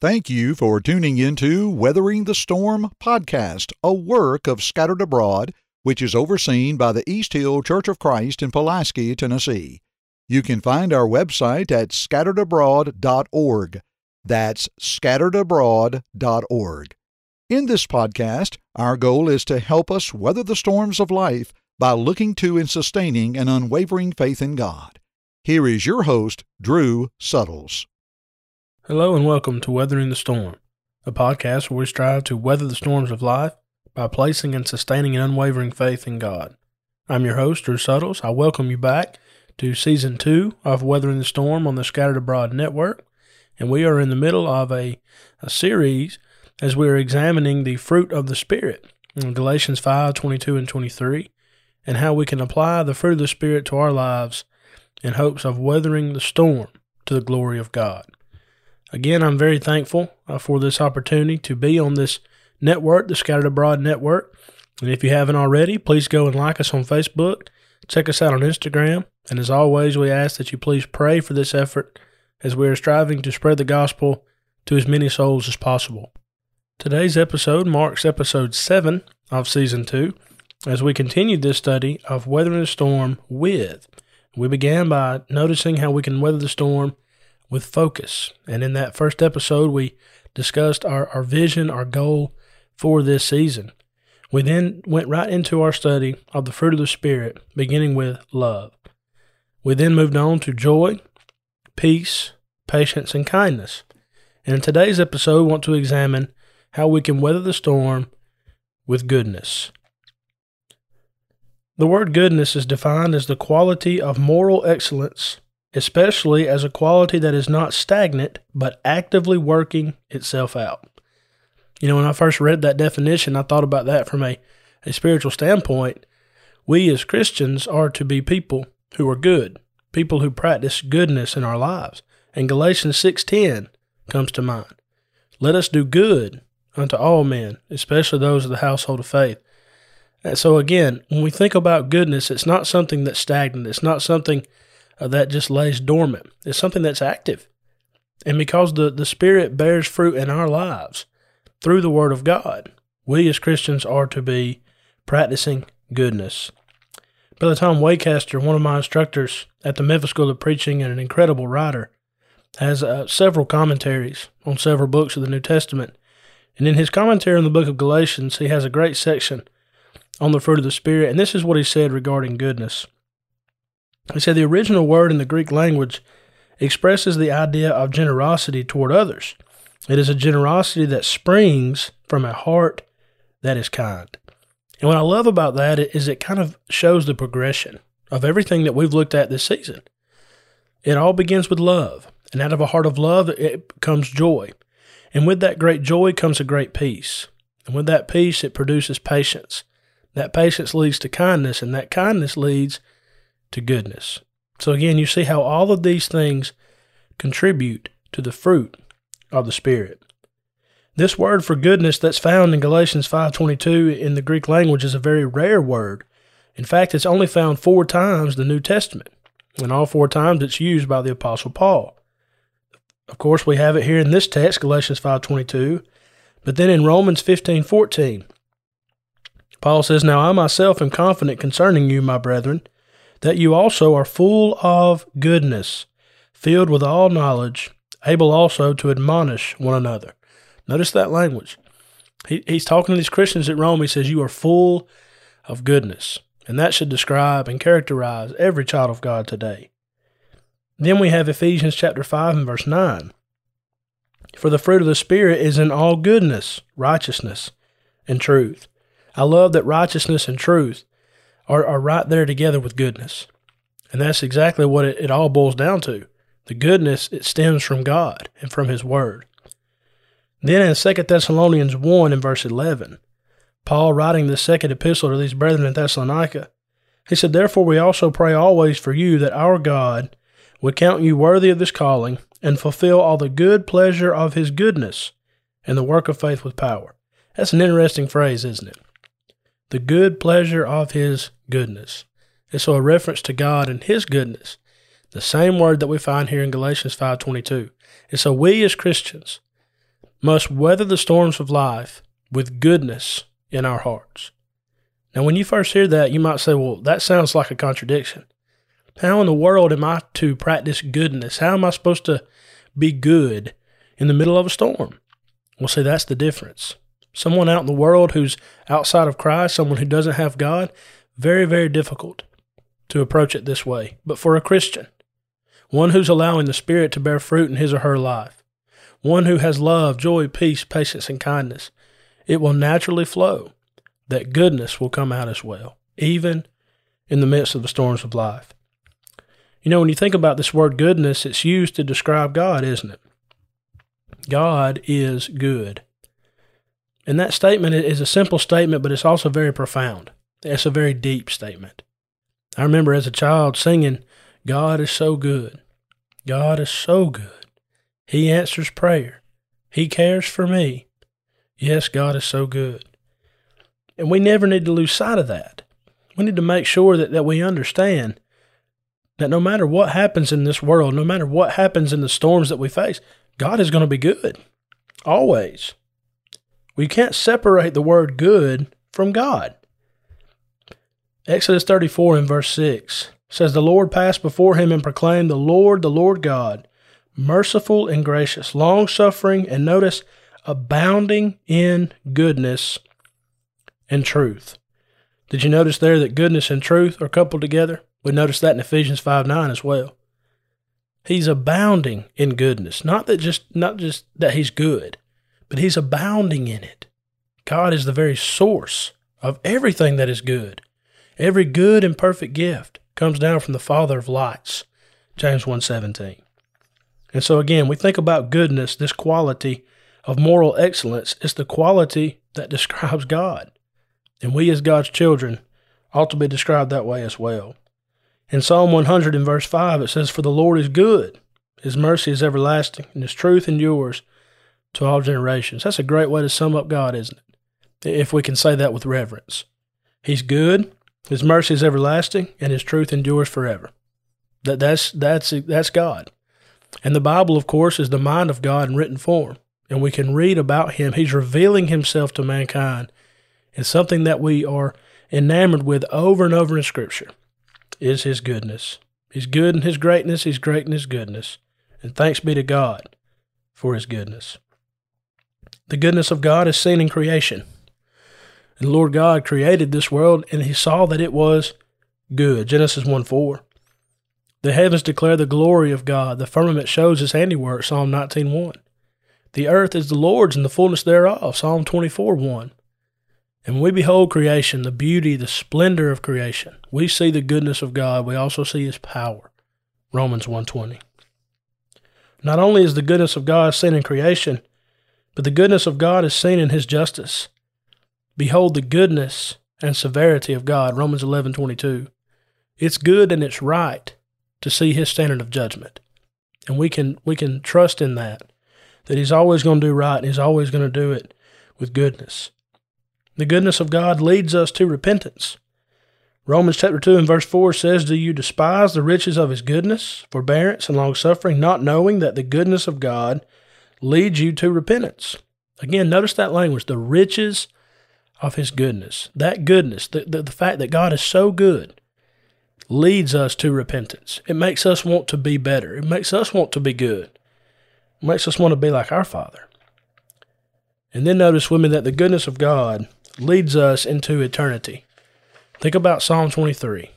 Thank you for tuning into Weathering the Storm podcast, a work of Scattered Abroad, which is overseen by the East Hill Church of Christ in Pulaski, Tennessee. You can find our website at scatteredabroad.org. That's scatteredabroad.org. In this podcast, our goal is to help us weather the storms of life by looking to and sustaining an unwavering faith in God. Here is your host, Drew Suttles. Hello and welcome to Weathering the Storm, a podcast where we strive to weather the storms of life by placing and sustaining an unwavering faith in God. I'm your host, Drew Suttles. I welcome you back to season two of Weathering the Storm on the Scattered Abroad Network, and we are in the middle of a, a series as we are examining the fruit of the Spirit in Galatians 5 22 and 23, and how we can apply the fruit of the Spirit to our lives in hopes of weathering the storm to the glory of God. Again, I'm very thankful uh, for this opportunity to be on this network, the Scattered Abroad Network. And if you haven't already, please go and like us on Facebook, check us out on Instagram, and as always, we ask that you please pray for this effort as we are striving to spread the gospel to as many souls as possible. Today's episode marks episode 7 of season 2 as we continued this study of weathering the storm with. We began by noticing how we can weather the storm with focus. And in that first episode, we discussed our, our vision, our goal for this season. We then went right into our study of the fruit of the Spirit, beginning with love. We then moved on to joy, peace, patience, and kindness. And in today's episode, we want to examine how we can weather the storm with goodness. The word goodness is defined as the quality of moral excellence especially as a quality that is not stagnant but actively working itself out. You know, when I first read that definition, I thought about that from a, a spiritual standpoint. We as Christians are to be people who are good, people who practice goodness in our lives. And Galatians 6:10 comes to mind. Let us do good unto all men, especially those of the household of faith. And so again, when we think about goodness, it's not something that's stagnant. It's not something that just lays dormant. It's something that's active. And because the, the Spirit bears fruit in our lives through the Word of God, we as Christians are to be practicing goodness. Brother Tom Wacaster, one of my instructors at the Memphis School of Preaching and an incredible writer, has uh, several commentaries on several books of the New Testament. And in his commentary on the book of Galatians, he has a great section on the fruit of the Spirit. And this is what he said regarding goodness. He said the original word in the Greek language expresses the idea of generosity toward others. It is a generosity that springs from a heart that is kind. And what I love about that is it kind of shows the progression of everything that we've looked at this season. It all begins with love, and out of a heart of love, it comes joy. And with that great joy comes a great peace. And with that peace, it produces patience. That patience leads to kindness, and that kindness leads to goodness. So again, you see how all of these things contribute to the fruit of the Spirit. This word for goodness that's found in Galatians 5:22 in the Greek language is a very rare word. In fact, it's only found 4 times the New Testament, and all 4 times it's used by the apostle Paul. Of course, we have it here in this text, Galatians 5:22, but then in Romans 15:14, Paul says, "Now I myself am confident concerning you, my brethren, that you also are full of goodness, filled with all knowledge, able also to admonish one another. Notice that language. He, he's talking to these Christians at Rome. He says, You are full of goodness. And that should describe and characterize every child of God today. Then we have Ephesians chapter 5 and verse 9. For the fruit of the Spirit is in all goodness, righteousness, and truth. I love that righteousness and truth are, are right there together with goodness. And that's exactly what it, it all boils down to. The goodness, it stems from God and from His Word. Then in 2 Thessalonians 1 and verse 11, Paul writing the second epistle to these brethren in Thessalonica, he said, Therefore we also pray always for you that our God would count you worthy of this calling and fulfill all the good pleasure of his goodness and the work of faith with power. That's an interesting phrase, isn't it? The good pleasure of his goodness. And so a reference to God and his goodness, the same word that we find here in Galatians 5:22. And so we as Christians must weather the storms of life with goodness in our hearts. Now, when you first hear that, you might say, well, that sounds like a contradiction. How in the world am I to practice goodness? How am I supposed to be good in the middle of a storm? Well, see, that's the difference. Someone out in the world who's outside of Christ, someone who doesn't have God, very, very difficult to approach it this way. But for a Christian, one who's allowing the Spirit to bear fruit in his or her life, one who has love, joy, peace, patience, and kindness, it will naturally flow that goodness will come out as well, even in the midst of the storms of life. You know, when you think about this word goodness, it's used to describe God, isn't it? God is good. And that statement is a simple statement, but it's also very profound. It's a very deep statement. I remember as a child singing, God is so good. God is so good. He answers prayer. He cares for me. Yes, God is so good. And we never need to lose sight of that. We need to make sure that, that we understand that no matter what happens in this world, no matter what happens in the storms that we face, God is going to be good. Always. We can't separate the word good from God. Exodus 34 and verse 6 says, The Lord passed before him and proclaimed, The Lord, the Lord God, merciful and gracious, long suffering, and notice, abounding in goodness and truth. Did you notice there that goodness and truth are coupled together? We notice that in Ephesians 5 9 as well. He's abounding in goodness. Not that just not just that he's good, but he's abounding in it. God is the very source of everything that is good. Every good and perfect gift comes down from the Father of lights. James 1:17. And so again, we think about goodness, this quality of moral excellence is the quality that describes God. And we as God's children ought to be described that way as well. In Psalm 100 and verse 5 it says for the Lord is good, his mercy is everlasting, and his truth endures to all generations. That's a great way to sum up God, isn't it? If we can say that with reverence. He's good, his mercy is everlasting, and his truth endures forever. That that's that's that's God. And the Bible, of course, is the mind of God in written form. And we can read about him. He's revealing himself to mankind. And something that we are enamored with over and over in Scripture is his goodness. He's good in his greatness, he's great in his goodness. And thanks be to God for his goodness. The goodness of God is seen in creation. And Lord God created this world and he saw that it was good. Genesis 1 4. The heavens declare the glory of God. The firmament shows his handiwork. Psalm 19 1. The earth is the Lord's and the fullness thereof. Psalm 24 1. And we behold creation, the beauty, the splendor of creation, we see the goodness of God. We also see his power. Romans 1:20. Not only is the goodness of God seen in creation, but the goodness of God is seen in his justice. Behold the goodness and severity of God. Romans 11:22. It's good and it's right to see his standard of judgment. And we can we can trust in that that he's always going to do right and he's always going to do it with goodness. The goodness of God leads us to repentance. Romans chapter 2 and verse 4 says, Do you despise the riches of his goodness, forbearance, and longsuffering, not knowing that the goodness of God leads you to repentance? Again, notice that language, the riches of his goodness. That goodness, the, the, the fact that God is so good, leads us to repentance. It makes us want to be better. It makes us want to be good. It makes us want to be like our Father. And then notice, women, that the goodness of God leads us into eternity. Think about Psalm 23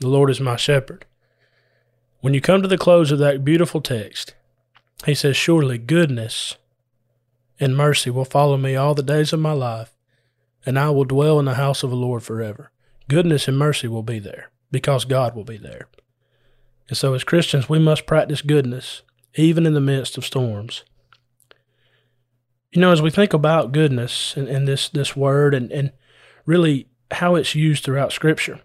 The Lord is my shepherd. When you come to the close of that beautiful text, he says, Surely goodness and mercy will follow me all the days of my life, and I will dwell in the house of the Lord forever. Goodness and mercy will be there because God will be there. And so, as Christians, we must practice goodness even in the midst of storms. You know, as we think about goodness and, and this this word and, and really how it's used throughout Scripture,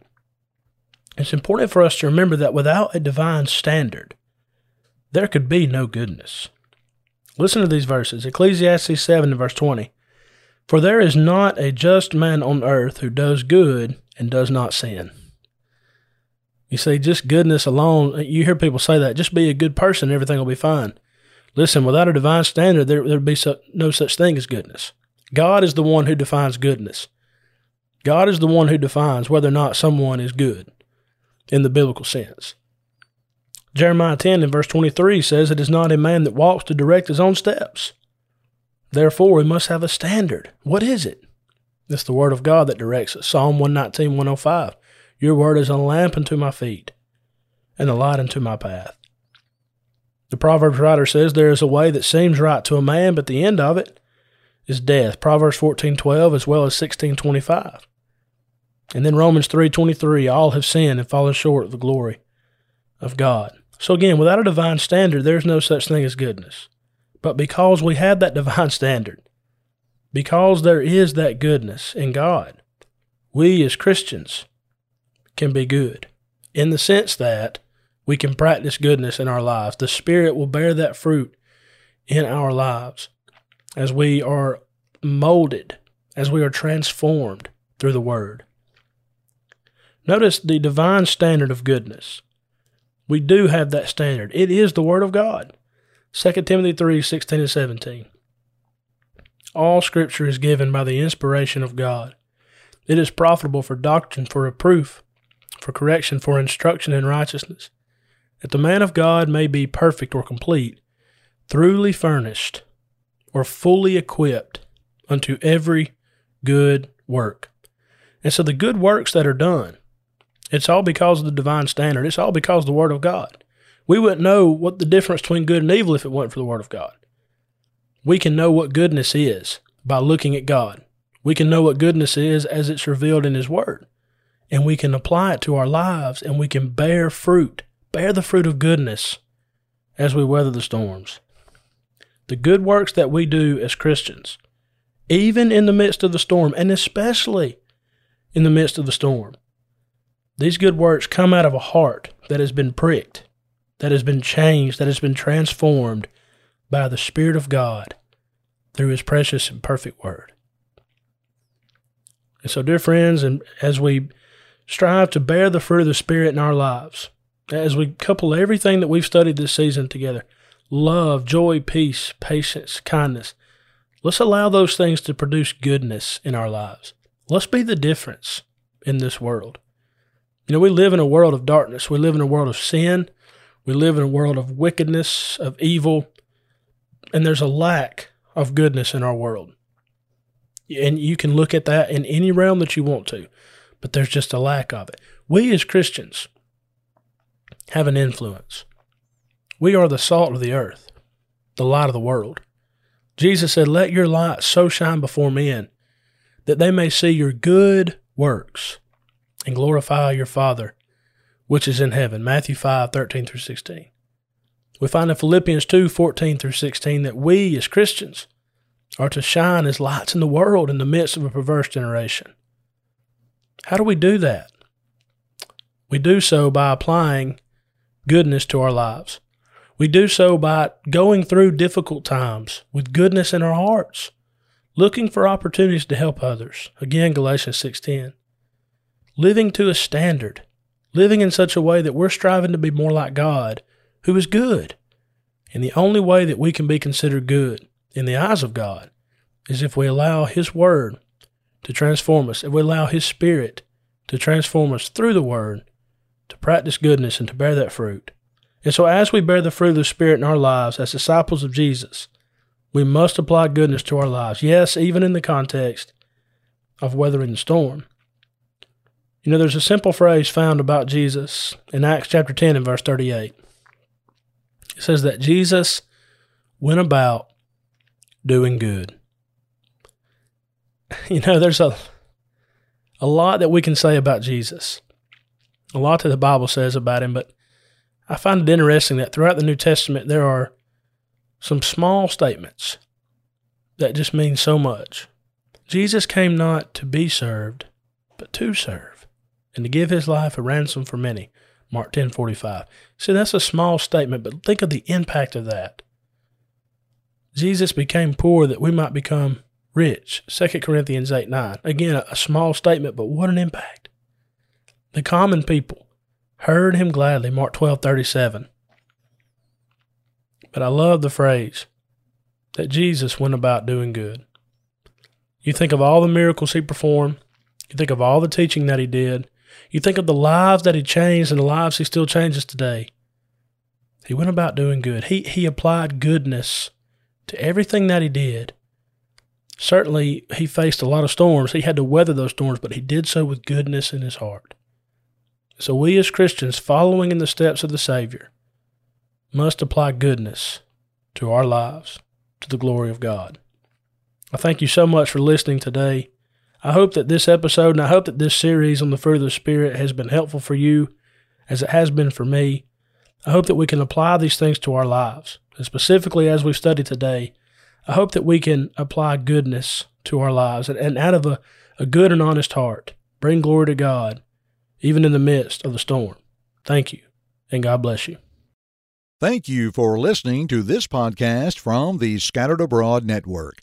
it's important for us to remember that without a divine standard, there could be no goodness. Listen to these verses Ecclesiastes 7 verse 20. For there is not a just man on earth who does good and does not sin. You see, just goodness alone, you hear people say that, just be a good person, everything will be fine. Listen, without a divine standard, there would be so, no such thing as goodness. God is the one who defines goodness. God is the one who defines whether or not someone is good in the biblical sense. Jeremiah 10 and verse 23 says, It is not a man that walks to direct his own steps. Therefore, we must have a standard. What is it? It's the word of God that directs us. Psalm 119, 105. Your word is a lamp unto my feet and a light unto my path. The Proverbs writer says, There is a way that seems right to a man, but the end of it is death. Proverbs 14:12 as well as 16:25. And then Romans 3:23, all have sinned and fallen short of the glory of God. So again, without a divine standard, there's no such thing as goodness. But because we have that divine standard, because there is that goodness in God, we as Christians can be good in the sense that we can practice goodness in our lives. The Spirit will bear that fruit in our lives as we are molded, as we are transformed through the Word. Notice the divine standard of goodness. We do have that standard. It is the Word of God. 2 Timothy 3 16 and 17. All Scripture is given by the inspiration of God. It is profitable for doctrine, for reproof, for correction, for instruction in righteousness, that the man of God may be perfect or complete, truly furnished, or fully equipped unto every good work. And so the good works that are done, it's all because of the divine standard. It's all because of the Word of God. We wouldn't know what the difference between good and evil if it weren't for the Word of God. We can know what goodness is by looking at God. We can know what goodness is as it's revealed in His Word. And we can apply it to our lives and we can bear fruit, bear the fruit of goodness as we weather the storms. The good works that we do as Christians, even in the midst of the storm, and especially in the midst of the storm, these good works come out of a heart that has been pricked, that has been changed, that has been transformed by the Spirit of God through His precious and perfect Word. And so, dear friends, and as we strive to bear the fruit of the Spirit in our lives, as we couple everything that we've studied this season together love, joy, peace, patience, kindness let's allow those things to produce goodness in our lives. Let's be the difference in this world. You know, we live in a world of darkness. We live in a world of sin. We live in a world of wickedness, of evil, and there's a lack of goodness in our world. And you can look at that in any realm that you want to, but there's just a lack of it. We as Christians have an influence. We are the salt of the earth, the light of the world. Jesus said, Let your light so shine before men that they may see your good works and glorify your Father which is in heaven. Matthew 5 13 through 16. We find in Philippians 2 14 through 16 that we as Christians are to shine as lights in the world in the midst of a perverse generation. How do we do that? We do so by applying goodness to our lives. We do so by going through difficult times with goodness in our hearts, looking for opportunities to help others. Again, Galatians 6:10. Living to a standard, living in such a way that we're striving to be more like God, who is good. And the only way that we can be considered good in the eyes of God is if we allow His Word to transform us, if we allow His Spirit to transform us through the Word, to practice goodness and to bear that fruit. And so, as we bear the fruit of the Spirit in our lives as disciples of Jesus, we must apply goodness to our lives. Yes, even in the context of weathering the storm. You know, there's a simple phrase found about Jesus in Acts chapter 10 and verse 38. It says that Jesus went about doing good. You know, there's a a lot that we can say about Jesus. A lot that the Bible says about him, but I find it interesting that throughout the New Testament there are some small statements that just mean so much. Jesus came not to be served, but to serve, and to give his life a ransom for many. Mark 10:45. See, that's a small statement, but think of the impact of that. Jesus became poor that we might become rich. 2 Corinthians 8 9. Again, a, small statement, but what an impact. The common people heard him gladly. Mark twelve thirty seven. But I love the phrase that Jesus went about doing good. You think of all the miracles he performed, you think of all the teaching that he did, you think of the lives that he changed and the lives he still changes today. He went about doing good. He, he applied goodness to everything that he did. Certainly, he faced a lot of storms. He had to weather those storms, but he did so with goodness in his heart. So, we as Christians, following in the steps of the Savior, must apply goodness to our lives to the glory of God. I thank you so much for listening today. I hope that this episode and I hope that this series on the fruit of the Spirit has been helpful for you as it has been for me. I hope that we can apply these things to our lives. And specifically, as we've studied today, I hope that we can apply goodness to our lives and, and out of a, a good and honest heart, bring glory to God, even in the midst of the storm. Thank you, and God bless you. Thank you for listening to this podcast from the Scattered Abroad Network.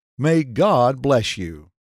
May God bless you.